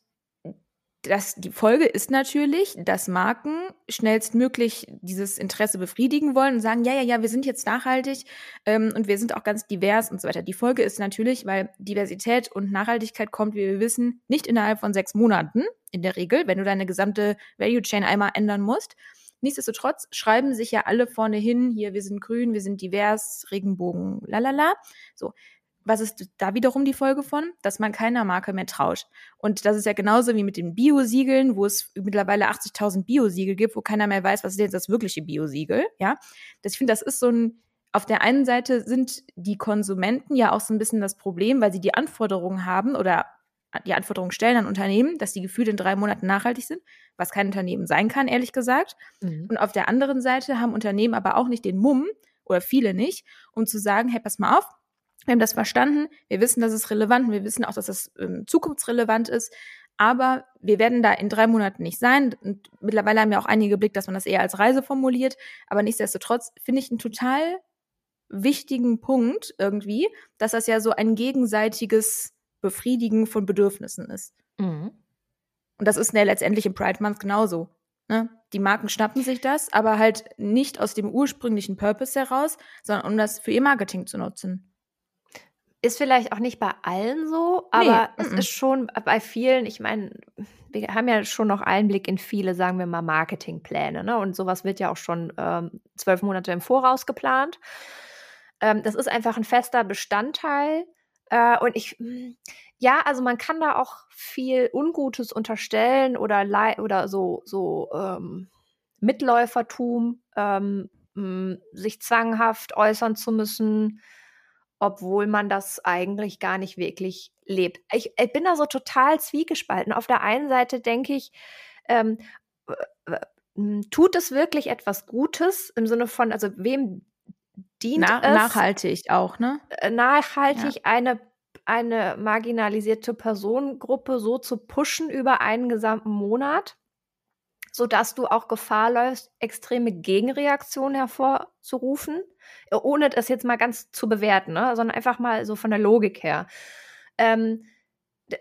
das, die Folge ist natürlich, dass Marken schnellstmöglich dieses Interesse befriedigen wollen und sagen, ja, ja, ja, wir sind jetzt nachhaltig ähm, und wir sind auch ganz divers und so weiter. Die Folge ist natürlich, weil Diversität und Nachhaltigkeit kommt, wie wir wissen, nicht innerhalb von sechs Monaten in der Regel, wenn du deine gesamte Value Chain einmal ändern musst. Nichtsdestotrotz schreiben sich ja alle vorne hin, hier, wir sind grün, wir sind divers, Regenbogen, lalala. So, was ist da wiederum die Folge von? Dass man keiner Marke mehr traut. Und das ist ja genauso wie mit den Bio-Siegeln, wo es mittlerweile 80.000 Bio-Siegel gibt, wo keiner mehr weiß, was ist jetzt das wirkliche Bio-Siegel. Ja, das, ich finde, das ist so ein, auf der einen Seite sind die Konsumenten ja auch so ein bisschen das Problem, weil sie die Anforderungen haben oder die Anforderungen stellen an Unternehmen, dass die Gefühle in drei Monaten nachhaltig sind, was kein Unternehmen sein kann, ehrlich gesagt. Mhm. Und auf der anderen Seite haben Unternehmen aber auch nicht den Mumm, oder viele nicht, um zu sagen, hey, pass mal auf, wir haben das verstanden, wir wissen, dass es relevant und wir wissen auch, dass es ähm, zukunftsrelevant ist. Aber wir werden da in drei Monaten nicht sein. Und mittlerweile haben ja auch einige geblickt, dass man das eher als Reise formuliert. Aber nichtsdestotrotz finde ich einen total wichtigen Punkt irgendwie, dass das ja so ein gegenseitiges Befriedigen von Bedürfnissen ist. Mhm. Und das ist ja letztendlich im Pride Month genauso. Ne? Die Marken schnappen sich das, aber halt nicht aus dem ursprünglichen Purpose heraus, sondern um das für ihr Marketing zu nutzen. Ist vielleicht auch nicht bei allen so, aber nee, es m -m. ist schon bei vielen, ich meine, wir haben ja schon noch Einblick in viele, sagen wir mal, Marketingpläne, ne? Und sowas wird ja auch schon ähm, zwölf Monate im Voraus geplant. Ähm, das ist einfach ein fester Bestandteil. Äh, und ich, hm, ja, also man kann da auch viel Ungutes unterstellen oder oder so, so ähm, Mitläufertum, ähm, hm, sich zwanghaft äußern zu müssen obwohl man das eigentlich gar nicht wirklich lebt. Ich, ich bin da so total zwiegespalten. Auf der einen Seite denke ich, ähm, tut es wirklich etwas Gutes im Sinne von, also wem dient Na, es? Nachhaltig auch, ne? Äh, nachhaltig ja. eine eine marginalisierte Personengruppe so zu pushen über einen gesamten Monat sodass du auch Gefahr läufst, extreme Gegenreaktionen hervorzurufen, äh, ohne das jetzt mal ganz zu bewerten, ne? sondern einfach mal so von der Logik her. Ähm,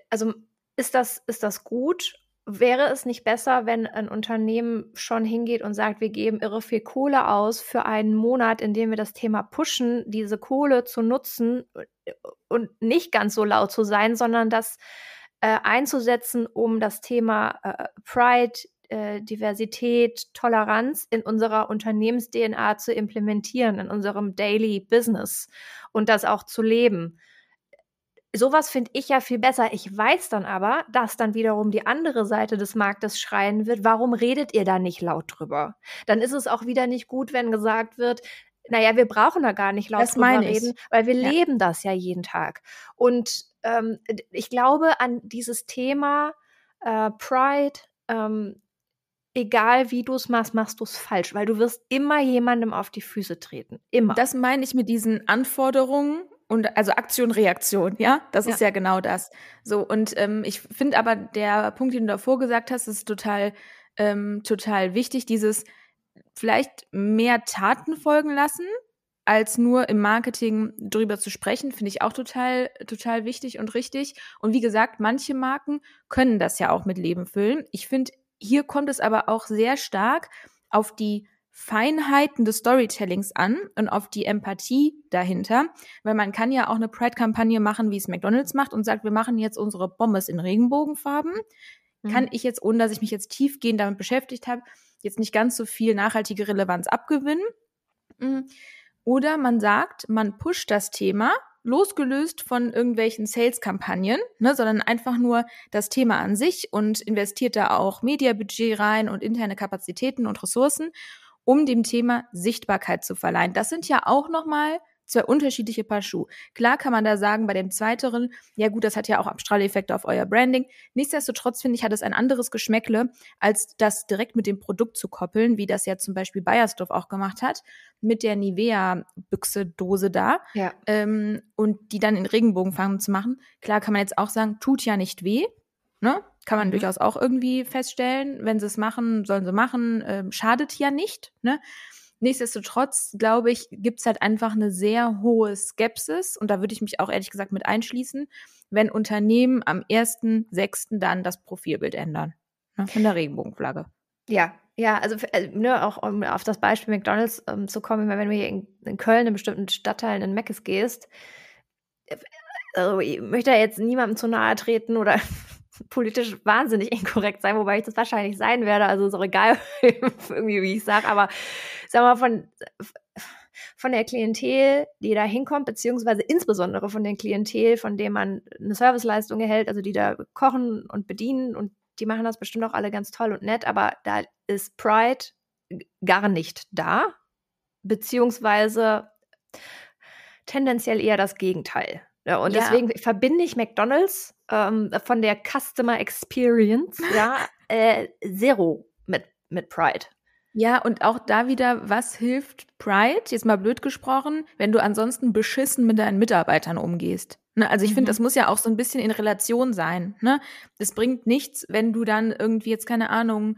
also ist das, ist das gut? Wäre es nicht besser, wenn ein Unternehmen schon hingeht und sagt, wir geben irre viel Kohle aus für einen Monat, in dem wir das Thema pushen, diese Kohle zu nutzen äh, und nicht ganz so laut zu sein, sondern das äh, einzusetzen, um das Thema äh, Pride, äh, Diversität, Toleranz in unserer Unternehmens-DNA zu implementieren, in unserem Daily Business und das auch zu leben. Sowas finde ich ja viel besser. Ich weiß dann aber, dass dann wiederum die andere Seite des Marktes schreien wird, warum redet ihr da nicht laut drüber? Dann ist es auch wieder nicht gut, wenn gesagt wird, naja, wir brauchen da gar nicht laut das drüber reden, weil wir ja. leben das ja jeden Tag. Und ähm, ich glaube an dieses Thema äh, Pride, ähm, egal wie du es machst, machst du es falsch, weil du wirst immer jemandem auf die Füße treten. Immer. Das meine ich mit diesen Anforderungen und also Aktion, Reaktion, ja, das ja. ist ja genau das. So und ähm, ich finde aber der Punkt, den du davor gesagt hast, ist total ähm, total wichtig. Dieses vielleicht mehr Taten folgen lassen, als nur im Marketing drüber zu sprechen, finde ich auch total, total wichtig und richtig. Und wie gesagt, manche Marken können das ja auch mit Leben füllen. Ich finde hier kommt es aber auch sehr stark auf die Feinheiten des Storytellings an und auf die Empathie dahinter, weil man kann ja auch eine Pride-Kampagne machen, wie es McDonald's macht und sagt, wir machen jetzt unsere Pommes in Regenbogenfarben. Mhm. Kann ich jetzt, ohne dass ich mich jetzt tiefgehend damit beschäftigt habe, jetzt nicht ganz so viel nachhaltige Relevanz abgewinnen. Mhm. Oder man sagt, man pusht das Thema losgelöst von irgendwelchen Sales-Kampagnen, ne, sondern einfach nur das Thema an sich und investiert da auch Mediabudget rein und interne Kapazitäten und Ressourcen, um dem Thema Sichtbarkeit zu verleihen. Das sind ja auch nochmal zwei unterschiedliche Paar Schuhe. Klar kann man da sagen, bei dem zweiteren, ja gut, das hat ja auch Abstrahleffekte auf euer Branding. Nichtsdestotrotz finde ich, hat es ein anderes Geschmäckle, als das direkt mit dem Produkt zu koppeln, wie das ja zum Beispiel Bayersdorf auch gemacht hat, mit der Nivea-Büchse-Dose da. Ja. Ähm, und die dann in Regenbogenfarben zu machen. Klar kann man jetzt auch sagen, tut ja nicht weh. Ne? Kann man mhm. durchaus auch irgendwie feststellen. Wenn sie es machen, sollen sie machen. Ähm, schadet ja nicht. Ne? Nichtsdestotrotz, glaube ich, gibt es halt einfach eine sehr hohe Skepsis und da würde ich mich auch ehrlich gesagt mit einschließen, wenn Unternehmen am 1.6. dann das Profilbild ändern. ne, von der Regenbogenflagge. Ja, ja, also äh, ne, auch um auf das Beispiel McDonalds ähm, zu kommen, wenn du hier in, in, Köln in bestimmten Stadtteilen in Meckes gehst, äh, also ich möchte da jetzt niemandem zu nahe treten oder politisch wahnsinnig *laughs* inkorrekt sein, wobei ich das wahrscheinlich sein werde. Also ist auch egal, *laughs* irgendwie, wie ich sage, aber sag mal, von, von der Klientel, die da hinkommt, beziehungsweise insbesondere von der Klientel, von dem man eine Serviceleistung erhält, also die da kochen und bedienen und die machen das bestimmt auch alle ganz toll und nett, aber da ist Pride gar nicht da, beziehungsweise tendenziell eher das Gegenteil. Ja, und ja. deswegen verbinde ich McDonald's ähm, von der Customer Experience ja *laughs* äh, zero mit, mit Pride. Ja, und auch da wieder, was hilft Pride, jetzt mal blöd gesprochen, wenn du ansonsten beschissen mit deinen Mitarbeitern umgehst? Ne? Also ich mhm. finde, das muss ja auch so ein bisschen in Relation sein. Ne? Es bringt nichts, wenn du dann irgendwie jetzt, keine Ahnung,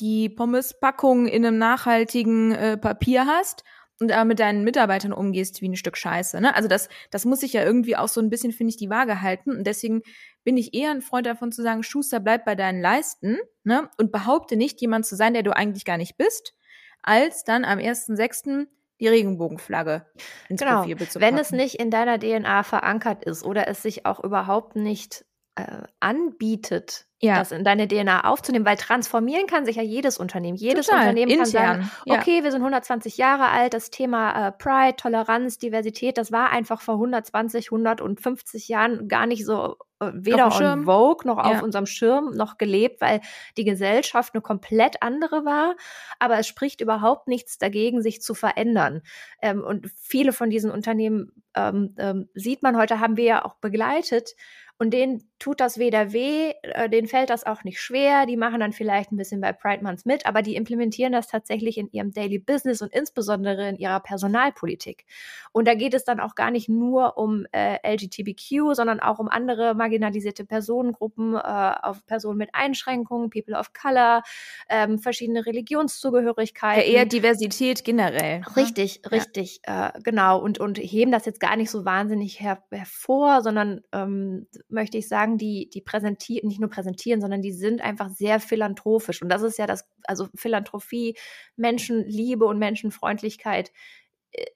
die Pommespackung in einem nachhaltigen äh, Papier hast und aber mit deinen Mitarbeitern umgehst wie ein Stück Scheiße. Ne? Also das, das muss sich ja irgendwie auch so ein bisschen, finde ich, die Waage halten. Und deswegen bin ich eher ein Freund davon zu sagen, Schuster, bleib bei deinen Leisten ne? und behaupte nicht, jemand zu sein, der du eigentlich gar nicht bist, als dann am 1.6. die Regenbogenflagge ins genau. Profil Wenn es nicht in deiner DNA verankert ist oder es sich auch überhaupt nicht äh, anbietet, ja. das in deine DNA aufzunehmen, weil transformieren kann sich ja jedes Unternehmen. Jedes Total, Unternehmen intern, kann sagen, okay, ja. wir sind 120 Jahre alt, das Thema äh, Pride, Toleranz, Diversität, das war einfach vor 120, 150 Jahren gar nicht so äh, weder on Vogue noch ja. auf unserem Schirm noch gelebt, weil die Gesellschaft eine komplett andere war. Aber es spricht überhaupt nichts dagegen, sich zu verändern. Ähm, und viele von diesen Unternehmen ähm, ähm, sieht man heute, haben wir ja auch begleitet und denen tut das weder weh, äh, denen fällt das auch nicht schwer. Die machen dann vielleicht ein bisschen bei Pride Month mit, aber die implementieren das tatsächlich in ihrem Daily Business und insbesondere in ihrer Personalpolitik. Und da geht es dann auch gar nicht nur um äh, LGBTQ, sondern auch um andere marginalisierte Personengruppen, äh, auf Personen mit Einschränkungen, People of Color, ähm, verschiedene Religionszugehörigkeiten. Ja, eher Diversität generell. Ne? Richtig, ja. richtig, äh, genau. Und, und heben das jetzt gar nicht so wahnsinnig her hervor, sondern ähm, möchte ich sagen, die, die präsentieren, nicht nur präsentieren, sondern die sind einfach sehr philanthropisch. Und das ist ja das, also Philanthropie, Menschenliebe und Menschenfreundlichkeit, äh,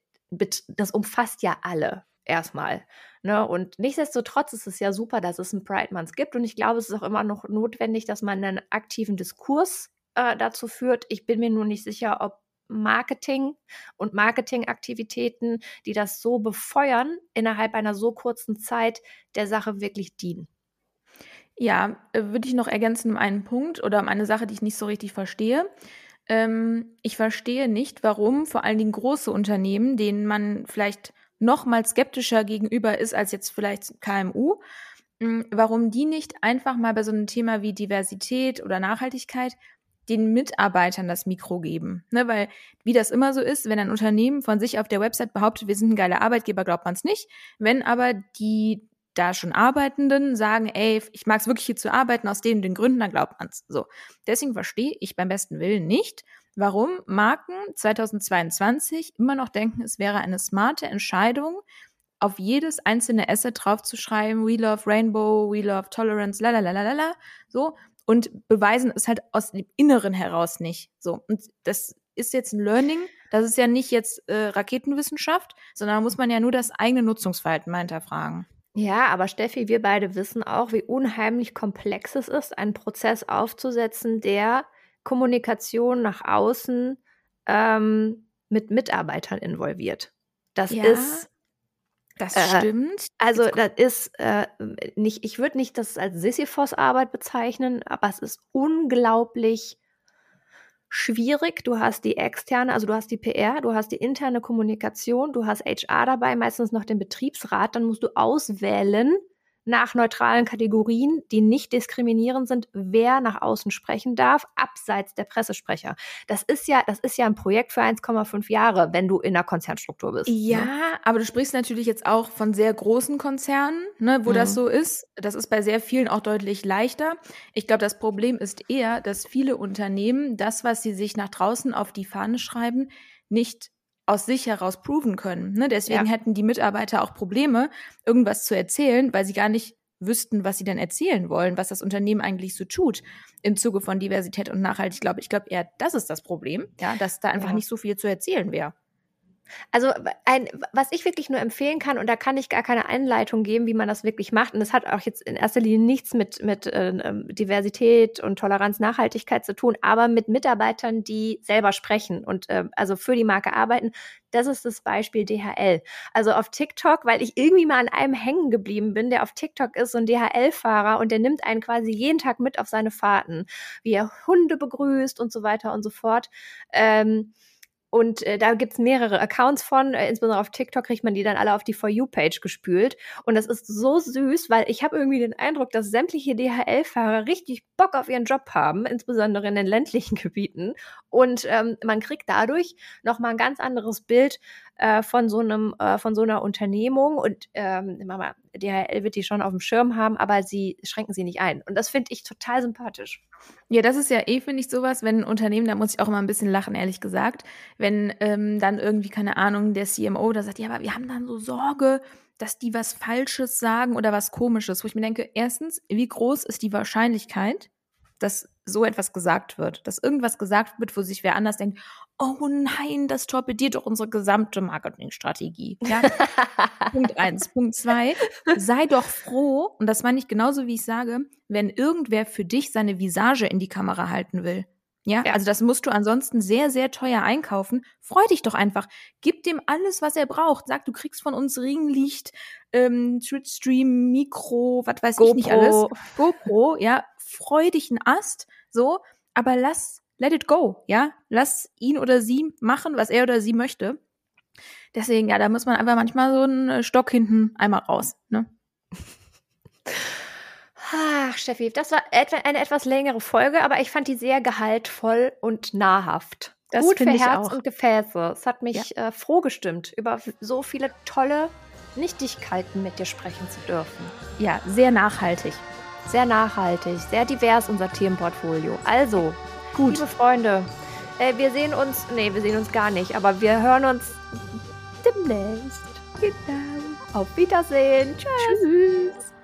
das umfasst ja alle erstmal. Ne? Und nichtsdestotrotz ist es ja super, dass es einen Pride Month gibt. Und ich glaube, es ist auch immer noch notwendig, dass man einen aktiven Diskurs äh, dazu führt. Ich bin mir nur nicht sicher, ob Marketing und Marketingaktivitäten, die das so befeuern, innerhalb einer so kurzen Zeit der Sache wirklich dienen. Ja, äh, würde ich noch ergänzen um einen Punkt oder um eine Sache, die ich nicht so richtig verstehe. Ähm, ich verstehe nicht, warum vor allen Dingen große Unternehmen, denen man vielleicht noch mal skeptischer gegenüber ist als jetzt vielleicht KMU, hm, warum die nicht einfach mal bei so einem Thema wie Diversität oder Nachhaltigkeit den Mitarbeitern das Mikro geben. Ne, weil, wie das immer so ist, wenn ein Unternehmen von sich auf der Website behauptet, wir sind ein geiler Arbeitgeber, glaubt man es nicht. Wenn aber die da schon Arbeitenden sagen, ey, ich mag es wirklich hier zu arbeiten, aus den, den Gründen, dann glaubt man es. So. Deswegen verstehe ich beim besten Willen nicht, warum Marken 2022 immer noch denken, es wäre eine smarte Entscheidung, auf jedes einzelne Asset draufzuschreiben, we love Rainbow, we love Tolerance, la la la la la, so, und beweisen es halt aus dem Inneren heraus nicht. So. Und das ist jetzt ein Learning. Das ist ja nicht jetzt äh, Raketenwissenschaft, sondern da muss man ja nur das eigene Nutzungsverhalten mal hinterfragen. Ja, aber Steffi, wir beide wissen auch, wie unheimlich komplex es ist, einen Prozess aufzusetzen, der Kommunikation nach außen ähm, mit Mitarbeitern involviert. Das ja, ist. Das äh, stimmt. Also, das ist äh, nicht, ich würde nicht das als Sisyphos-Arbeit bezeichnen, aber es ist unglaublich schwierig. Du hast die externe, also du hast die PR, du hast die interne Kommunikation, du hast HR dabei, meistens noch den Betriebsrat. Dann musst du auswählen, nach neutralen Kategorien, die nicht diskriminierend sind, wer nach außen sprechen darf, abseits der Pressesprecher. Das ist ja, das ist ja ein Projekt für 1,5 Jahre, wenn du in einer Konzernstruktur bist. Ja, ne? aber du sprichst natürlich jetzt auch von sehr großen Konzernen, ne, wo mhm. das so ist. Das ist bei sehr vielen auch deutlich leichter. Ich glaube, das Problem ist eher, dass viele Unternehmen das, was sie sich nach draußen auf die Fahne schreiben, nicht aus sich heraus proven können. Ne? Deswegen ja. hätten die Mitarbeiter auch Probleme, irgendwas zu erzählen, weil sie gar nicht wüssten, was sie denn erzählen wollen, was das Unternehmen eigentlich so tut im Zuge von Diversität und Nachhaltigkeit. Ich glaube, ich glaube eher, das ist das Problem, ja, dass da einfach ja. nicht so viel zu erzählen wäre. Also ein, was ich wirklich nur empfehlen kann, und da kann ich gar keine Einleitung geben, wie man das wirklich macht, und das hat auch jetzt in erster Linie nichts mit, mit äh, ähm, Diversität und Toleranz, Nachhaltigkeit zu tun, aber mit Mitarbeitern, die selber sprechen und äh, also für die Marke arbeiten. Das ist das Beispiel DHL. Also auf TikTok, weil ich irgendwie mal an einem hängen geblieben bin, der auf TikTok ist, so ein DHL-Fahrer und der nimmt einen quasi jeden Tag mit auf seine Fahrten, wie er Hunde begrüßt und so weiter und so fort. Ähm, und äh, da gibt's mehrere Accounts von, äh, insbesondere auf TikTok kriegt man die dann alle auf die For You-Page gespült. Und das ist so süß, weil ich habe irgendwie den Eindruck, dass sämtliche DHL-Fahrer richtig Bock auf ihren Job haben, insbesondere in den ländlichen *laughs* Gebieten. Und ähm, man kriegt dadurch nochmal ein ganz anderes Bild äh, von so einem, äh, von so einer Unternehmung. Und ähm, Mama, DHL wird die schon auf dem Schirm haben, aber sie schränken sie nicht ein. Und das finde ich total sympathisch. Ja, das ist ja eh, finde ich, sowas, wenn ein Unternehmen, da muss ich auch immer ein bisschen lachen, ehrlich gesagt, ähm, dann irgendwie, keine Ahnung, der CMO da sagt, ja, aber wir haben dann so Sorge, dass die was Falsches sagen oder was Komisches, wo ich mir denke, erstens, wie groß ist die Wahrscheinlichkeit, dass so etwas gesagt wird, dass irgendwas gesagt wird, wo sich wer anders denkt, oh nein, das torpediert doch unsere gesamte Marketingstrategie. Ja? *laughs* Punkt eins. Punkt zwei, sei doch froh, und das meine ich genauso, wie ich sage, wenn irgendwer für dich seine Visage in die Kamera halten will. Ja, ja, also das musst du ansonsten sehr, sehr teuer einkaufen. Freu dich doch einfach. Gib dem alles, was er braucht. Sag, du kriegst von uns Ringlicht, ähm, Twitch-Stream, Mikro, was weiß GoPro. ich nicht alles. GoPro, ja. Freu dich ein Ast, so. Aber lass let it go, ja. Lass ihn oder sie machen, was er oder sie möchte. Deswegen, ja, da muss man einfach manchmal so einen Stock hinten einmal raus, ne? *laughs* Ach, Steffi, das war etwa eine etwas längere Folge, aber ich fand die sehr gehaltvoll und nahrhaft. Das Gut für Herz und Gefäße. Es hat mich ja. äh, froh gestimmt, über so viele tolle Nichtigkeiten mit dir sprechen zu dürfen. Ja, sehr nachhaltig. Sehr nachhaltig, sehr divers unser Themenportfolio. Also, Gut. Liebe Freunde, äh, wir sehen uns, nee, wir sehen uns gar nicht, aber wir hören uns demnächst. Genau. Auf Wiedersehen. Tschüss. Tschüss.